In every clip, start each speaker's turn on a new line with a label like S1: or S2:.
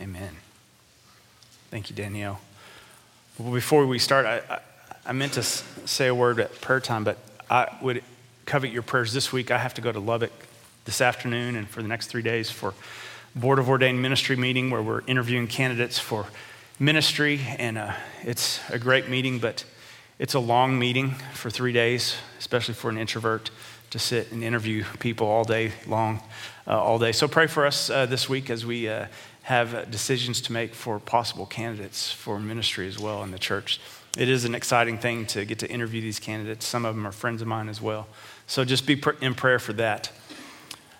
S1: Amen. Thank you, Danielle. Well, before we start, I, I, I meant to say a word at prayer time, but I would covet your prayers this week. I have to go to Lubbock this afternoon and for the next three days for Board of Ordained Ministry meeting where we're interviewing candidates for ministry. And uh, it's a great meeting, but it's a long meeting for three days, especially for an introvert to sit and interview people all day long, uh, all day. So pray for us uh, this week as we uh, have decisions to make for possible candidates for ministry as well in the church. It is an exciting thing to get to interview these candidates. Some of them are friends of mine as well. So just be in prayer for that.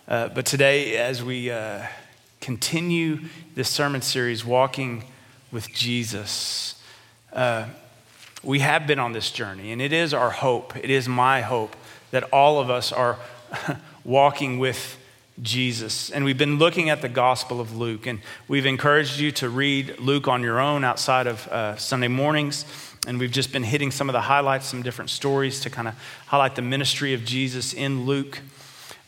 S1: Uh, but today, as we uh, continue this sermon series, Walking with Jesus, uh, we have been on this journey, and it is our hope, it is my hope that all of us are walking with Jesus. And we've been looking at the Gospel of Luke, and we've encouraged you to read Luke on your own outside of uh, Sunday mornings. And we've just been hitting some of the highlights, some different stories to kind of highlight the ministry of Jesus in Luke.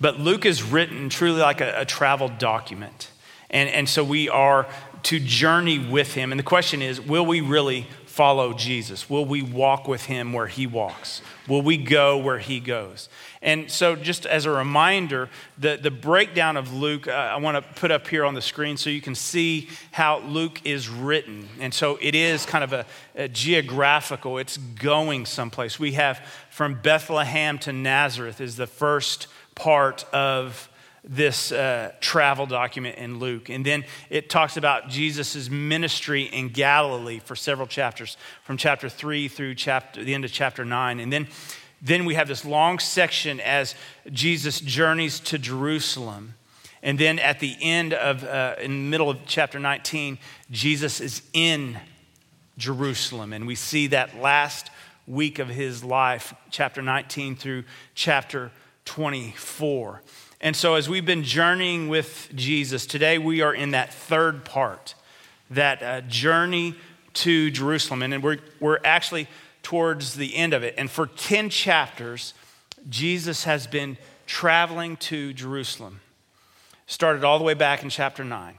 S1: But Luke is written truly like a, a travel document. And, and so we are to journey with him. And the question is will we really follow Jesus? Will we walk with him where he walks? Will we go where he goes? And so, just as a reminder, the, the breakdown of Luke, uh, I want to put up here on the screen so you can see how Luke is written. And so, it is kind of a, a geographical, it's going someplace. We have from Bethlehem to Nazareth, is the first part of this uh, travel document in Luke. And then it talks about Jesus' ministry in Galilee for several chapters, from chapter 3 through chapter, the end of chapter 9. And then, then we have this long section as Jesus journeys to Jerusalem. And then at the end of, uh, in the middle of chapter 19, Jesus is in Jerusalem. And we see that last week of his life, chapter 19 through chapter 24. And so, as we've been journeying with Jesus, today we are in that third part, that uh, journey to Jerusalem. And we're, we're actually towards the end of it. And for 10 chapters, Jesus has been traveling to Jerusalem. Started all the way back in chapter 9.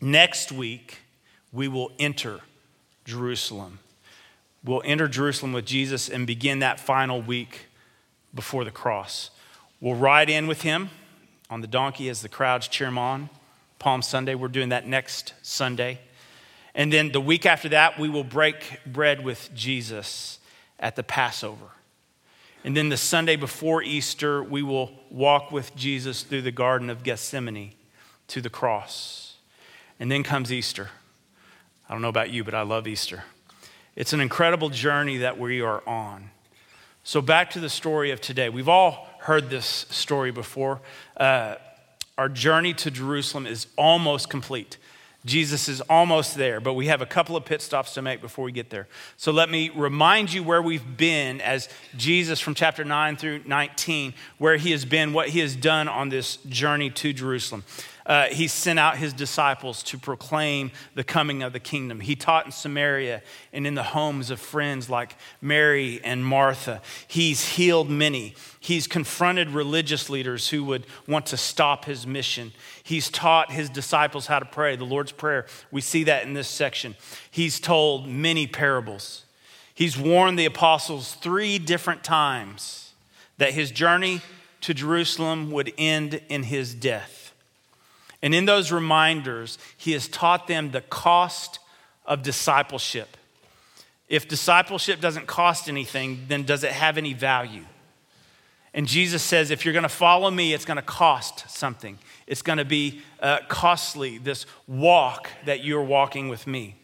S1: Next week, we will enter Jerusalem. We'll enter Jerusalem with Jesus and begin that final week before the cross. We'll ride in with him on the donkey as the crowds cheer him on. Palm Sunday, we're doing that next Sunday. And then the week after that, we will break bread with Jesus at the Passover. And then the Sunday before Easter, we will walk with Jesus through the Garden of Gethsemane to the cross. And then comes Easter. I don't know about you, but I love Easter. It's an incredible journey that we are on. So, back to the story of today. We've all heard this story before. Uh, our journey to Jerusalem is almost complete. Jesus is almost there, but we have a couple of pit stops to make before we get there. So let me remind you where we've been as Jesus from chapter 9 through 19, where he has been, what he has done on this journey to Jerusalem. Uh, he sent out his disciples to proclaim the coming of the kingdom. He taught in Samaria and in the homes of friends like Mary and Martha. He's healed many. He's confronted religious leaders who would want to stop his mission. He's taught his disciples how to pray, the Lord's Prayer. We see that in this section. He's told many parables. He's warned the apostles three different times that his journey to Jerusalem would end in his death. And in those reminders, he has taught them the cost of discipleship. If discipleship doesn't cost anything, then does it have any value? And Jesus says, if you're going to follow me, it's going to cost something. It's going to be uh, costly, this walk that you're walking with me.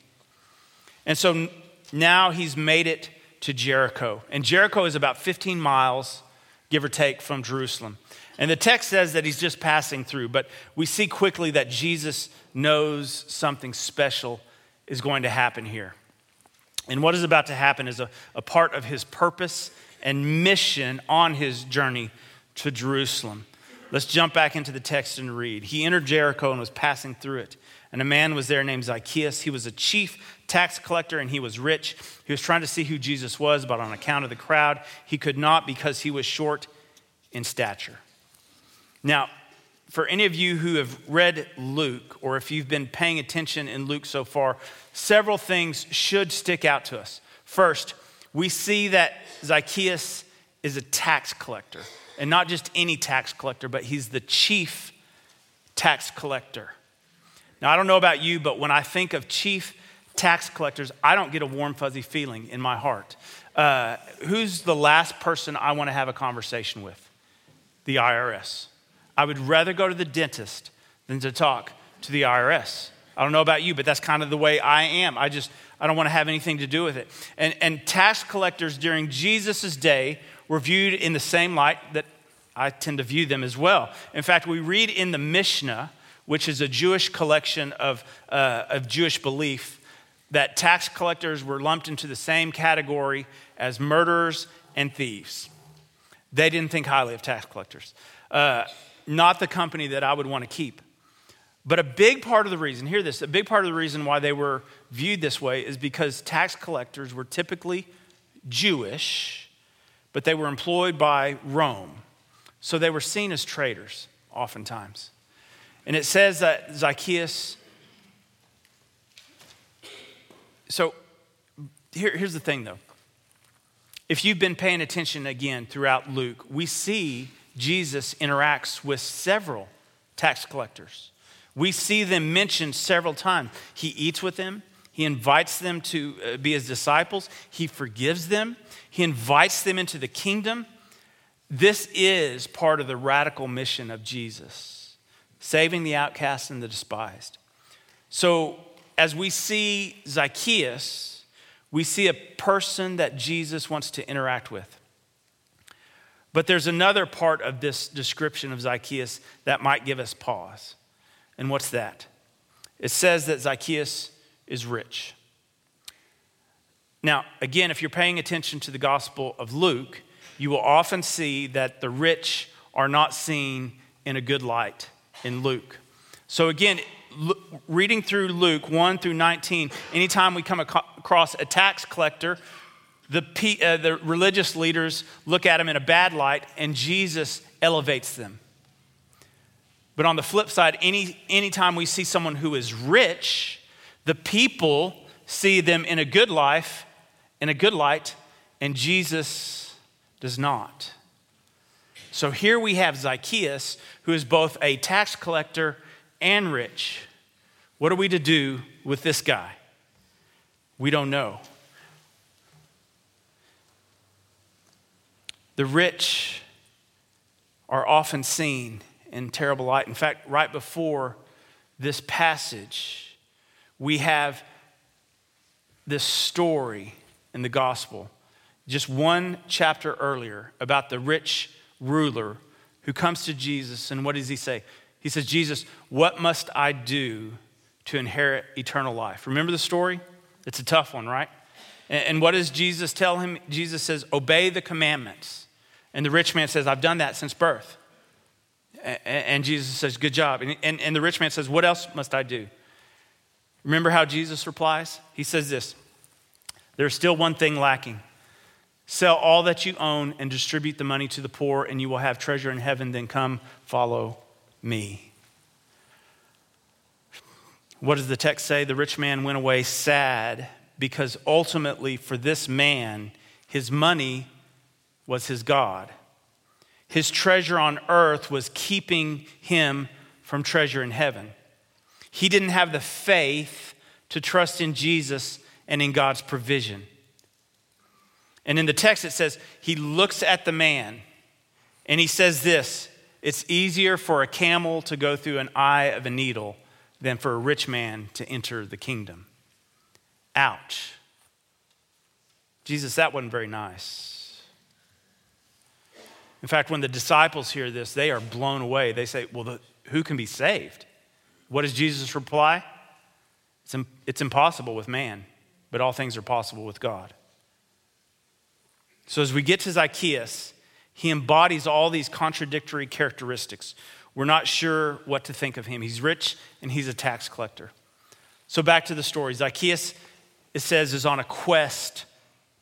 S1: And so now he's made it to Jericho. And Jericho is about 15 miles, give or take, from Jerusalem. And the text says that he's just passing through, but we see quickly that Jesus knows something special is going to happen here. And what is about to happen is a, a part of his purpose and mission on his journey to Jerusalem. Let's jump back into the text and read. He entered Jericho and was passing through it. And a man was there named Zacchaeus. He was a chief tax collector and he was rich. He was trying to see who Jesus was, but on account of the crowd, he could not because he was short in stature. Now, for any of you who have read Luke, or if you've been paying attention in Luke so far, several things should stick out to us. First, we see that Zacchaeus is a tax collector, and not just any tax collector, but he's the chief tax collector. Now, I don't know about you, but when I think of chief tax collectors, I don't get a warm, fuzzy feeling in my heart. Uh, who's the last person I want to have a conversation with? The IRS. I would rather go to the dentist than to talk to the IRS. I don't know about you, but that's kind of the way I am. I just, I don't want to have anything to do with it. And, and tax collectors during Jesus' day were viewed in the same light that I tend to view them as well. In fact, we read in the Mishnah, which is a Jewish collection of, uh, of Jewish belief, that tax collectors were lumped into the same category as murderers and thieves. They didn't think highly of tax collectors. Uh, not the company that I would want to keep. But a big part of the reason, hear this, a big part of the reason why they were viewed this way is because tax collectors were typically Jewish, but they were employed by Rome. So they were seen as traitors oftentimes. And it says that Zacchaeus, so here, here's the thing though. If you've been paying attention again throughout Luke, we see Jesus interacts with several tax collectors. We see them mentioned several times. He eats with them, he invites them to uh, be his disciples, he forgives them, he invites them into the kingdom. This is part of the radical mission of Jesus, saving the outcast and the despised. So, as we see Zacchaeus, we see a person that Jesus wants to interact with. But there's another part of this description of Zacchaeus that might give us pause. And what's that? It says that Zacchaeus is rich. Now, again, if you're paying attention to the Gospel of Luke, you will often see that the rich are not seen in a good light in Luke. So, again, reading through Luke 1 through 19, anytime we come across a tax collector the, uh, the religious leaders look at him in a bad light, and Jesus elevates them. But on the flip side, any anytime we see someone who is rich, the people see them in a good life, in a good light, and Jesus does not. So here we have Zacchaeus, who is both a tax collector and rich. What are we to do with this guy? We don't know. The rich are often seen in terrible light. In fact, right before this passage, we have this story in the gospel, just one chapter earlier, about the rich ruler who comes to Jesus. And what does he say? He says, Jesus, what must I do to inherit eternal life? Remember the story? It's a tough one, right? And what does Jesus tell him? Jesus says, Obey the commandments. And the rich man says, I've done that since birth. And Jesus says, Good job. And, the rich man says, What else must I do? Remember how Jesus replies? He says this There's still one thing lacking. Sell all that you own and distribute the money to the poor, and you will have treasure in heaven. Then come, follow me. What does the text say? The rich man went away sad because ultimately, for this man, his money was his God. His treasure on earth was keeping him from treasure in heaven. He didn't have the faith to trust in Jesus and in God's provision. And in the text, it says, He looks at the man and he says this It's easier for a camel to go through an eye of a needle than for a rich man to enter the kingdom. Ouch. Jesus, that wasn't very nice. In fact, when the disciples hear this, they are blown away. They say, Well, the, who can be saved? What does Jesus reply? It's, it's impossible with man, but all things are possible with God. So as we get to Zacchaeus, he embodies all these contradictory characteristics. We're not sure what to think of him. He's rich and he's a tax collector. So back to the story. Zacchaeus, it says, is on a quest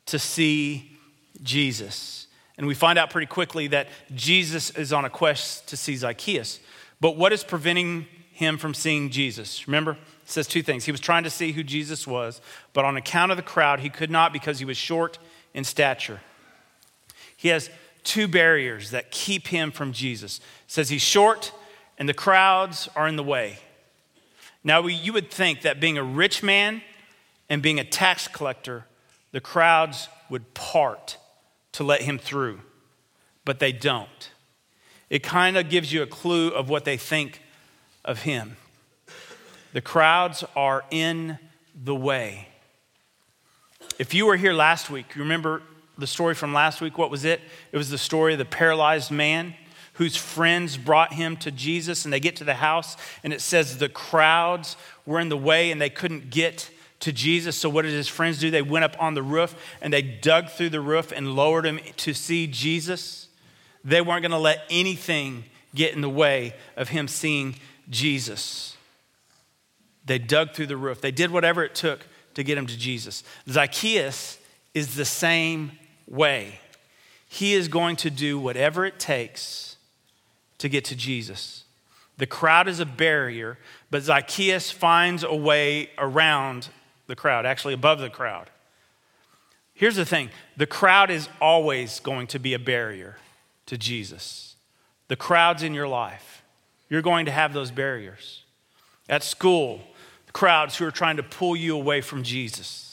S1: to see Jesus. And we find out pretty quickly that Jesus is on a quest to see Zacchaeus. But what is preventing him from seeing Jesus? Remember, it says two things. He was trying to see who Jesus was, but on account of the crowd, he could not because he was short in stature. He has two barriers that keep him from Jesus. It says he's short and the crowds are in the way. Now, you would think that being a rich man and being a tax collector, the crowds would part to let him through, but they don't. It kind of gives you a clue of what they think of him. The crowds are in the way. If you were here last week, you remember the story from last week? What was it? It was the story of the paralyzed man whose friends brought him to Jesus, and they get to the house, and it says the crowds were in the way and they couldn't get to Jesus. So, what did his friends do? They went up on the roof and they dug through the roof and lowered him to see Jesus. They weren't going to let anything get in the way of him seeing Jesus. They dug through the roof, they did whatever it took to get him to Jesus. Zacchaeus is the same way. He is going to do whatever it takes to get to Jesus. The crowd is a barrier, but Zacchaeus finds a way around the crowd, actually above the crowd. Here's the thing the crowd is always going to be a barrier to Jesus. The crowds in your life, you're going to have those barriers. At school, crowds who are trying to pull you away from Jesus.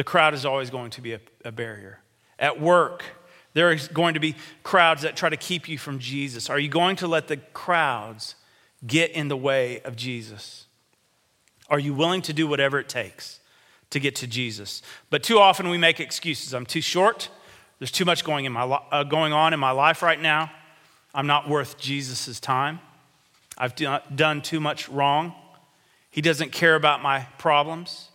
S1: The crowd is always going to be a, a barrier. At work, there is going to be crowds that try to keep you from Jesus. Are you going to let the crowds get in the way of Jesus? Are you willing to do whatever it takes to get to Jesus? But too often we make excuses. I'm too short. There's too much going, in my, uh, going on in my life right now. I'm not worth Jesus' time. I've done too much wrong. He doesn't care about my problems.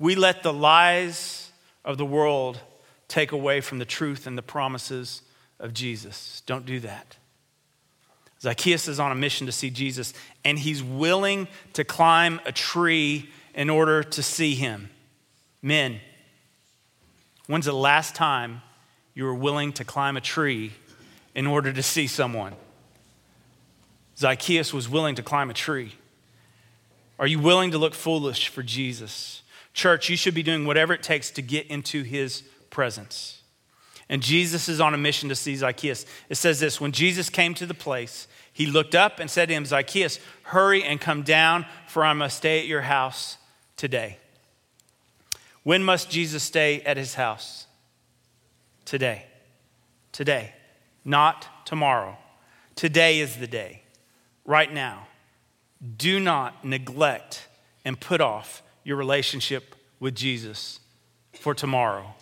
S1: We let the lies of the world take away from the truth and the promises of Jesus. Don't do that. Zacchaeus is on a mission to see Jesus, and he's willing to climb a tree in order to see him. Men, when's the last time you were willing to climb a tree in order to see someone? Zacchaeus was willing to climb a tree. Are you willing to look foolish for Jesus? Church, you should be doing whatever it takes to get into his presence. And Jesus is on a mission to see Zacchaeus. It says this When Jesus came to the place, he looked up and said to him, Zacchaeus, hurry and come down, for I must stay at your house today. When must Jesus stay at his house? Today. Today. Not tomorrow. Today is the day. Right now. Do not neglect and put off your relationship with Jesus for tomorrow.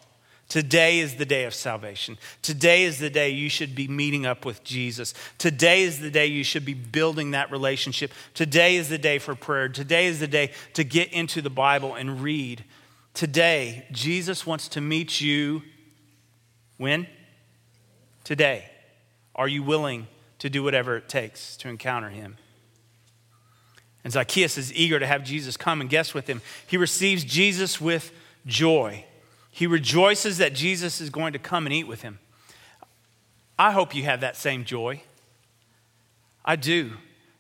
S1: Today is the day of salvation. Today is the day you should be meeting up with Jesus. Today is the day you should be building that relationship. Today is the day for prayer. Today is the day to get into the Bible and read. Today, Jesus wants to meet you when? Today. Are you willing to do whatever it takes to encounter him? And Zacchaeus is eager to have Jesus come and guest with him. He receives Jesus with joy. He rejoices that Jesus is going to come and eat with him. I hope you have that same joy. I do.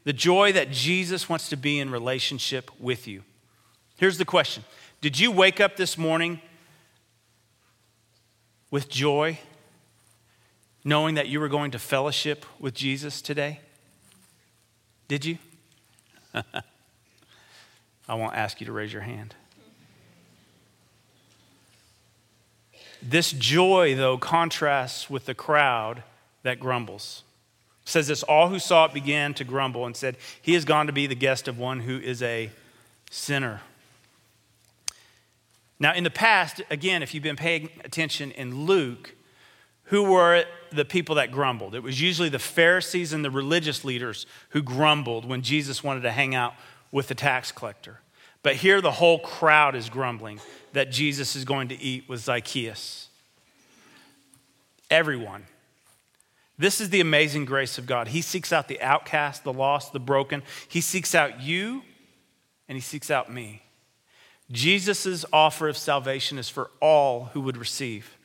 S1: The joy that Jesus wants to be in relationship with you. Here's the question Did you wake up this morning with joy, knowing that you were going to fellowship with Jesus today? Did you? I won't ask you to raise your hand. This joy, though, contrasts with the crowd that grumbles. It says this all who saw it began to grumble and said, He has gone to be the guest of one who is a sinner. Now, in the past, again, if you've been paying attention in Luke, who were the people that grumbled? It was usually the Pharisees and the religious leaders who grumbled when Jesus wanted to hang out with the tax collector. But here the whole crowd is grumbling that Jesus is going to eat with Zacchaeus. Everyone. This is the amazing grace of God. He seeks out the outcast, the lost, the broken. He seeks out you, and He seeks out me. Jesus' offer of salvation is for all who would receive.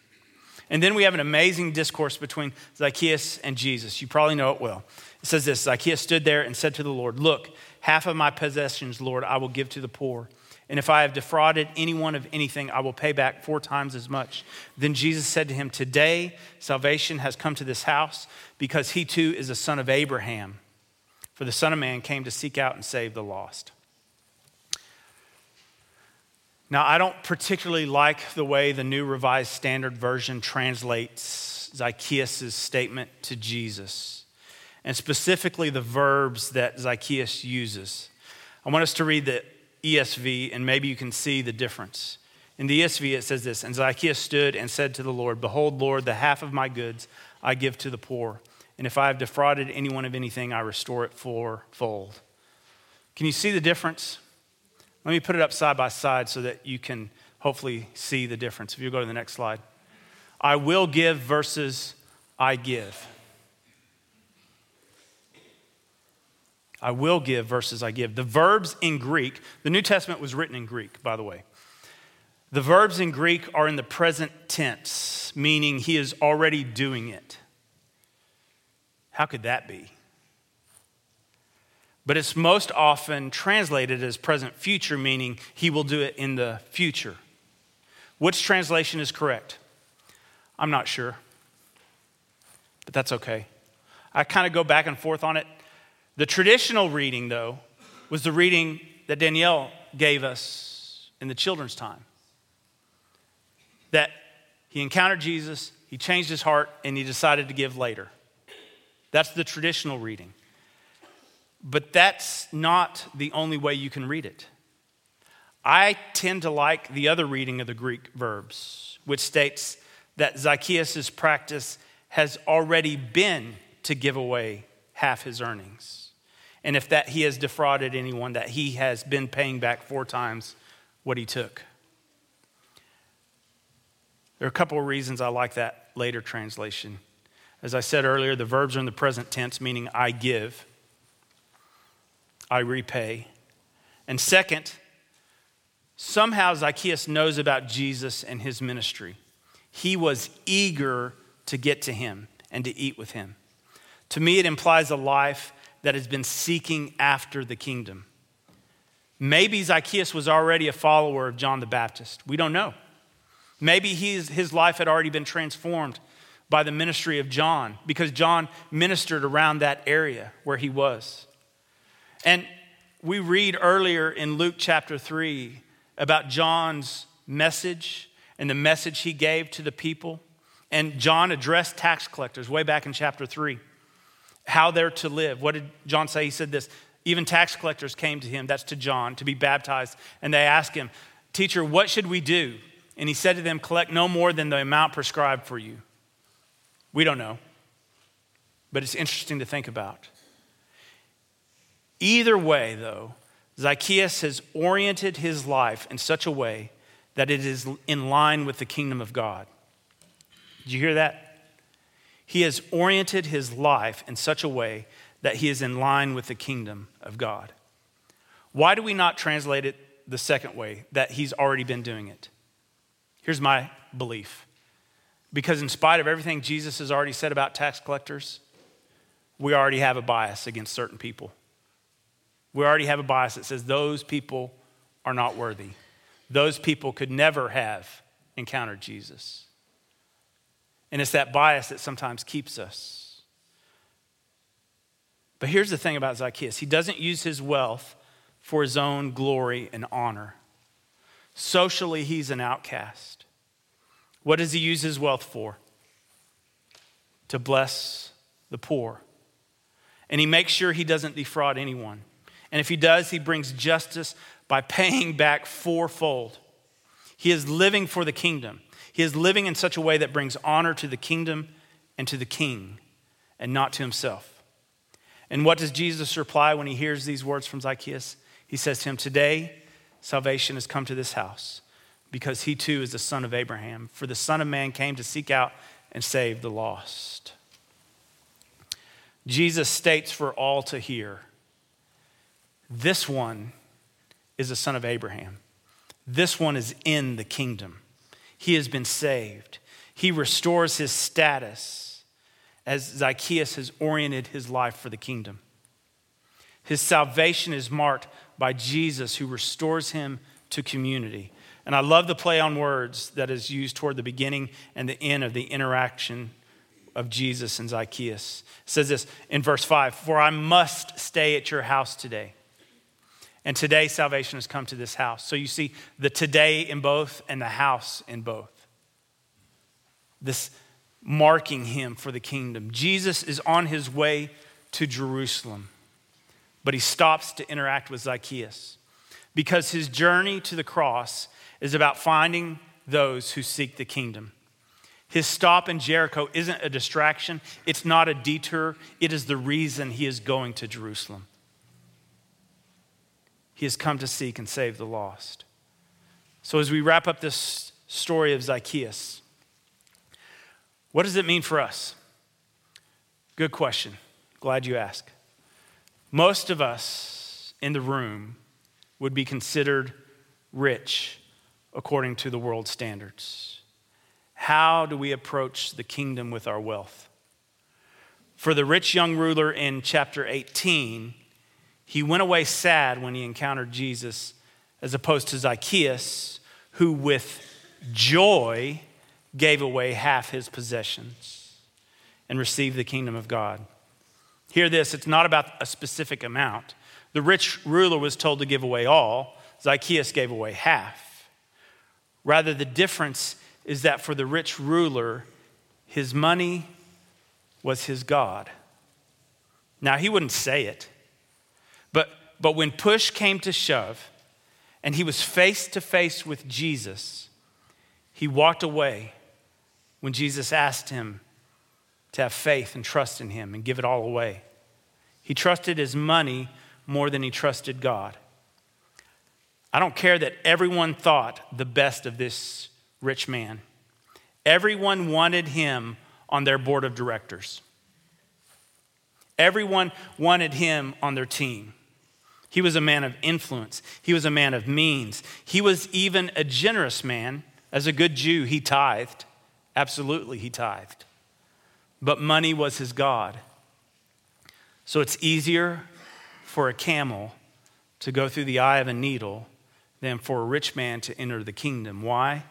S1: And then we have an amazing discourse between Zacchaeus and Jesus. You probably know it well. It says this Zacchaeus stood there and said to the Lord, Look, half of my possessions, Lord, I will give to the poor. And if I have defrauded anyone of anything, I will pay back four times as much. Then Jesus said to him, Today salvation has come to this house because he too is a son of Abraham. For the Son of Man came to seek out and save the lost. Now, I don't particularly like the way the New Revised Standard Version translates Zacchaeus' statement to Jesus, and specifically the verbs that Zacchaeus uses. I want us to read the ESV, and maybe you can see the difference. In the ESV, it says this And Zacchaeus stood and said to the Lord, Behold, Lord, the half of my goods I give to the poor. And if I have defrauded anyone of anything, I restore it fourfold. Can you see the difference? Let me put it up side by side so that you can hopefully see the difference. If you go to the next slide, I will give versus I give. I will give versus I give. The verbs in Greek, the New Testament was written in Greek, by the way. The verbs in Greek are in the present tense, meaning he is already doing it. How could that be? But it's most often translated as present future, meaning he will do it in the future. Which translation is correct? I'm not sure, but that's okay. I kind of go back and forth on it. The traditional reading, though, was the reading that Danielle gave us in the children's time. That he encountered Jesus, he changed his heart, and he decided to give later. That's the traditional reading. But that's not the only way you can read it. I tend to like the other reading of the Greek verbs, which states that Zacchaeus' practice has already been to give away half his earnings and if that he has defrauded anyone, that he has been paying back four times what he took. There are a couple of reasons I like that later translation. As I said earlier, the verbs are in the present tense, meaning I give, I repay. And second, somehow Zacchaeus knows about Jesus and his ministry. He was eager to get to him and to eat with him. To me, it implies a life that has been seeking after the kingdom. Maybe Zacchaeus was already a follower of John the Baptist. We don't know. Maybe his, life had already been transformed by the ministry of John because John ministered around that area where he was. And we read earlier in Luke chapter 3 about John's message and the message he gave to the people. And John addressed tax collectors way back in chapter 3 how they're to live. What did John say? He said this even tax collectors came to him, that's to John, to be baptized, and they asked him, Teacher, what should we do? And he said to them, Collect no more than the amount prescribed for you. We don't know, but it's interesting to think about. Either way, though, Zacchaeus has oriented his life in such a way that it is in line with the kingdom of God. Did you hear that? He has oriented his life in such a way that he is in line with the kingdom of God. Why do we not translate it the second way, that he's already been doing it? Here's my belief. Because, in spite of everything Jesus has already said about tax collectors, we already have a bias against certain people. We already have a bias that says those people are not worthy. Those people could never have encountered Jesus. And it's that bias that sometimes keeps us. But here's the thing about Zacchaeus he doesn't use his wealth for his own glory and honor. Socially, he's an outcast. What does he use his wealth for? To bless the poor. And he makes sure he doesn't defraud anyone. And if he does, he brings justice by paying back fourfold. He is living for the kingdom. He is living in such a way that brings honor to the kingdom and to the king and not to himself. And what does Jesus reply when he hears these words from Zacchaeus? He says to him, Today salvation has come to this house because he too is the son of Abraham. For the Son of Man came to seek out and save the lost. Jesus states for all to hear this one is a son of Abraham. This one is in the kingdom he has been saved. He restores his status as Zacchaeus has oriented his life for the kingdom. His salvation is marked by Jesus, who restores him to community. And I love the play on words that is used toward the beginning and the end of the interaction of Jesus and Zacchaeus. It says this in verse 5 For I must stay at your house today. And today salvation has come to this house. So you see the today in both and the house in both. This marking him for the kingdom. Jesus is on his way to Jerusalem, but he stops to interact with Zacchaeus because his journey to the cross is about finding those who seek the kingdom. His stop in Jericho isn't a distraction, it's not a detour, it is the reason he is going to Jerusalem. He has come to seek and save the lost. So, as we wrap up this story of Zacchaeus, what does it mean for us? Good question. Glad you asked. Most of us in the room would be considered rich according to the world standards. How do we approach the kingdom with our wealth? For the rich young ruler in chapter 18, he went away sad when he encountered Jesus, as opposed to Zacchaeus, who with joy gave away half his possessions and received the kingdom of God. Hear this it's not about a specific amount. The rich ruler was told to give away all, Zacchaeus gave away half. Rather, the difference is that for the rich ruler, his money was his God. Now, he wouldn't say it, but when push came to shove and he was face to face with Jesus, he walked away when Jesus asked him to have faith and trust in him and give it all away. He trusted his money more than he trusted God. I don't care that everyone thought the best of this rich man. Everyone wanted him on their board of directors. Everyone wanted him on their team. He was a man of influence. He was a man of means. He was even a generous man. As a good Jew, he tithed. Absolutely, he tithed. But money was his God. So it's easier for a camel to go through the eye of a needle than for a rich man to enter the kingdom. Why?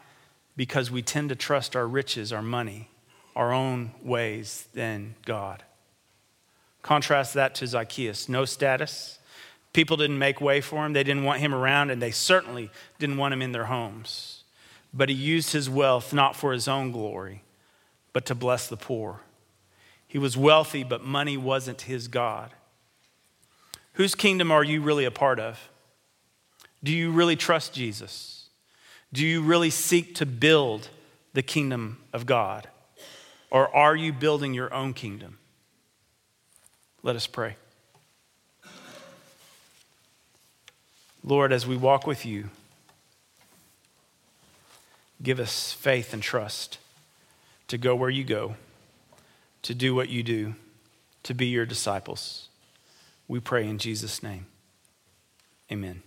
S1: Because we tend to trust our riches, our money, our own ways than God. Contrast that to Zacchaeus no status. People didn't make way for him, they didn't want him around, and they certainly didn't want him in their homes but he used his wealth not for his own glory, but to bless the poor. He was wealthy, but money wasn't his God. Whose kingdom are you really a part of? Do you really trust Jesus? Do you really seek to build the kingdom of God? Or are you building your own kingdom? Let us pray. Lord, as we walk with you, Give us faith and trust to go where you go, to do what you do, to be your disciples. We pray in Jesus' name. Amen.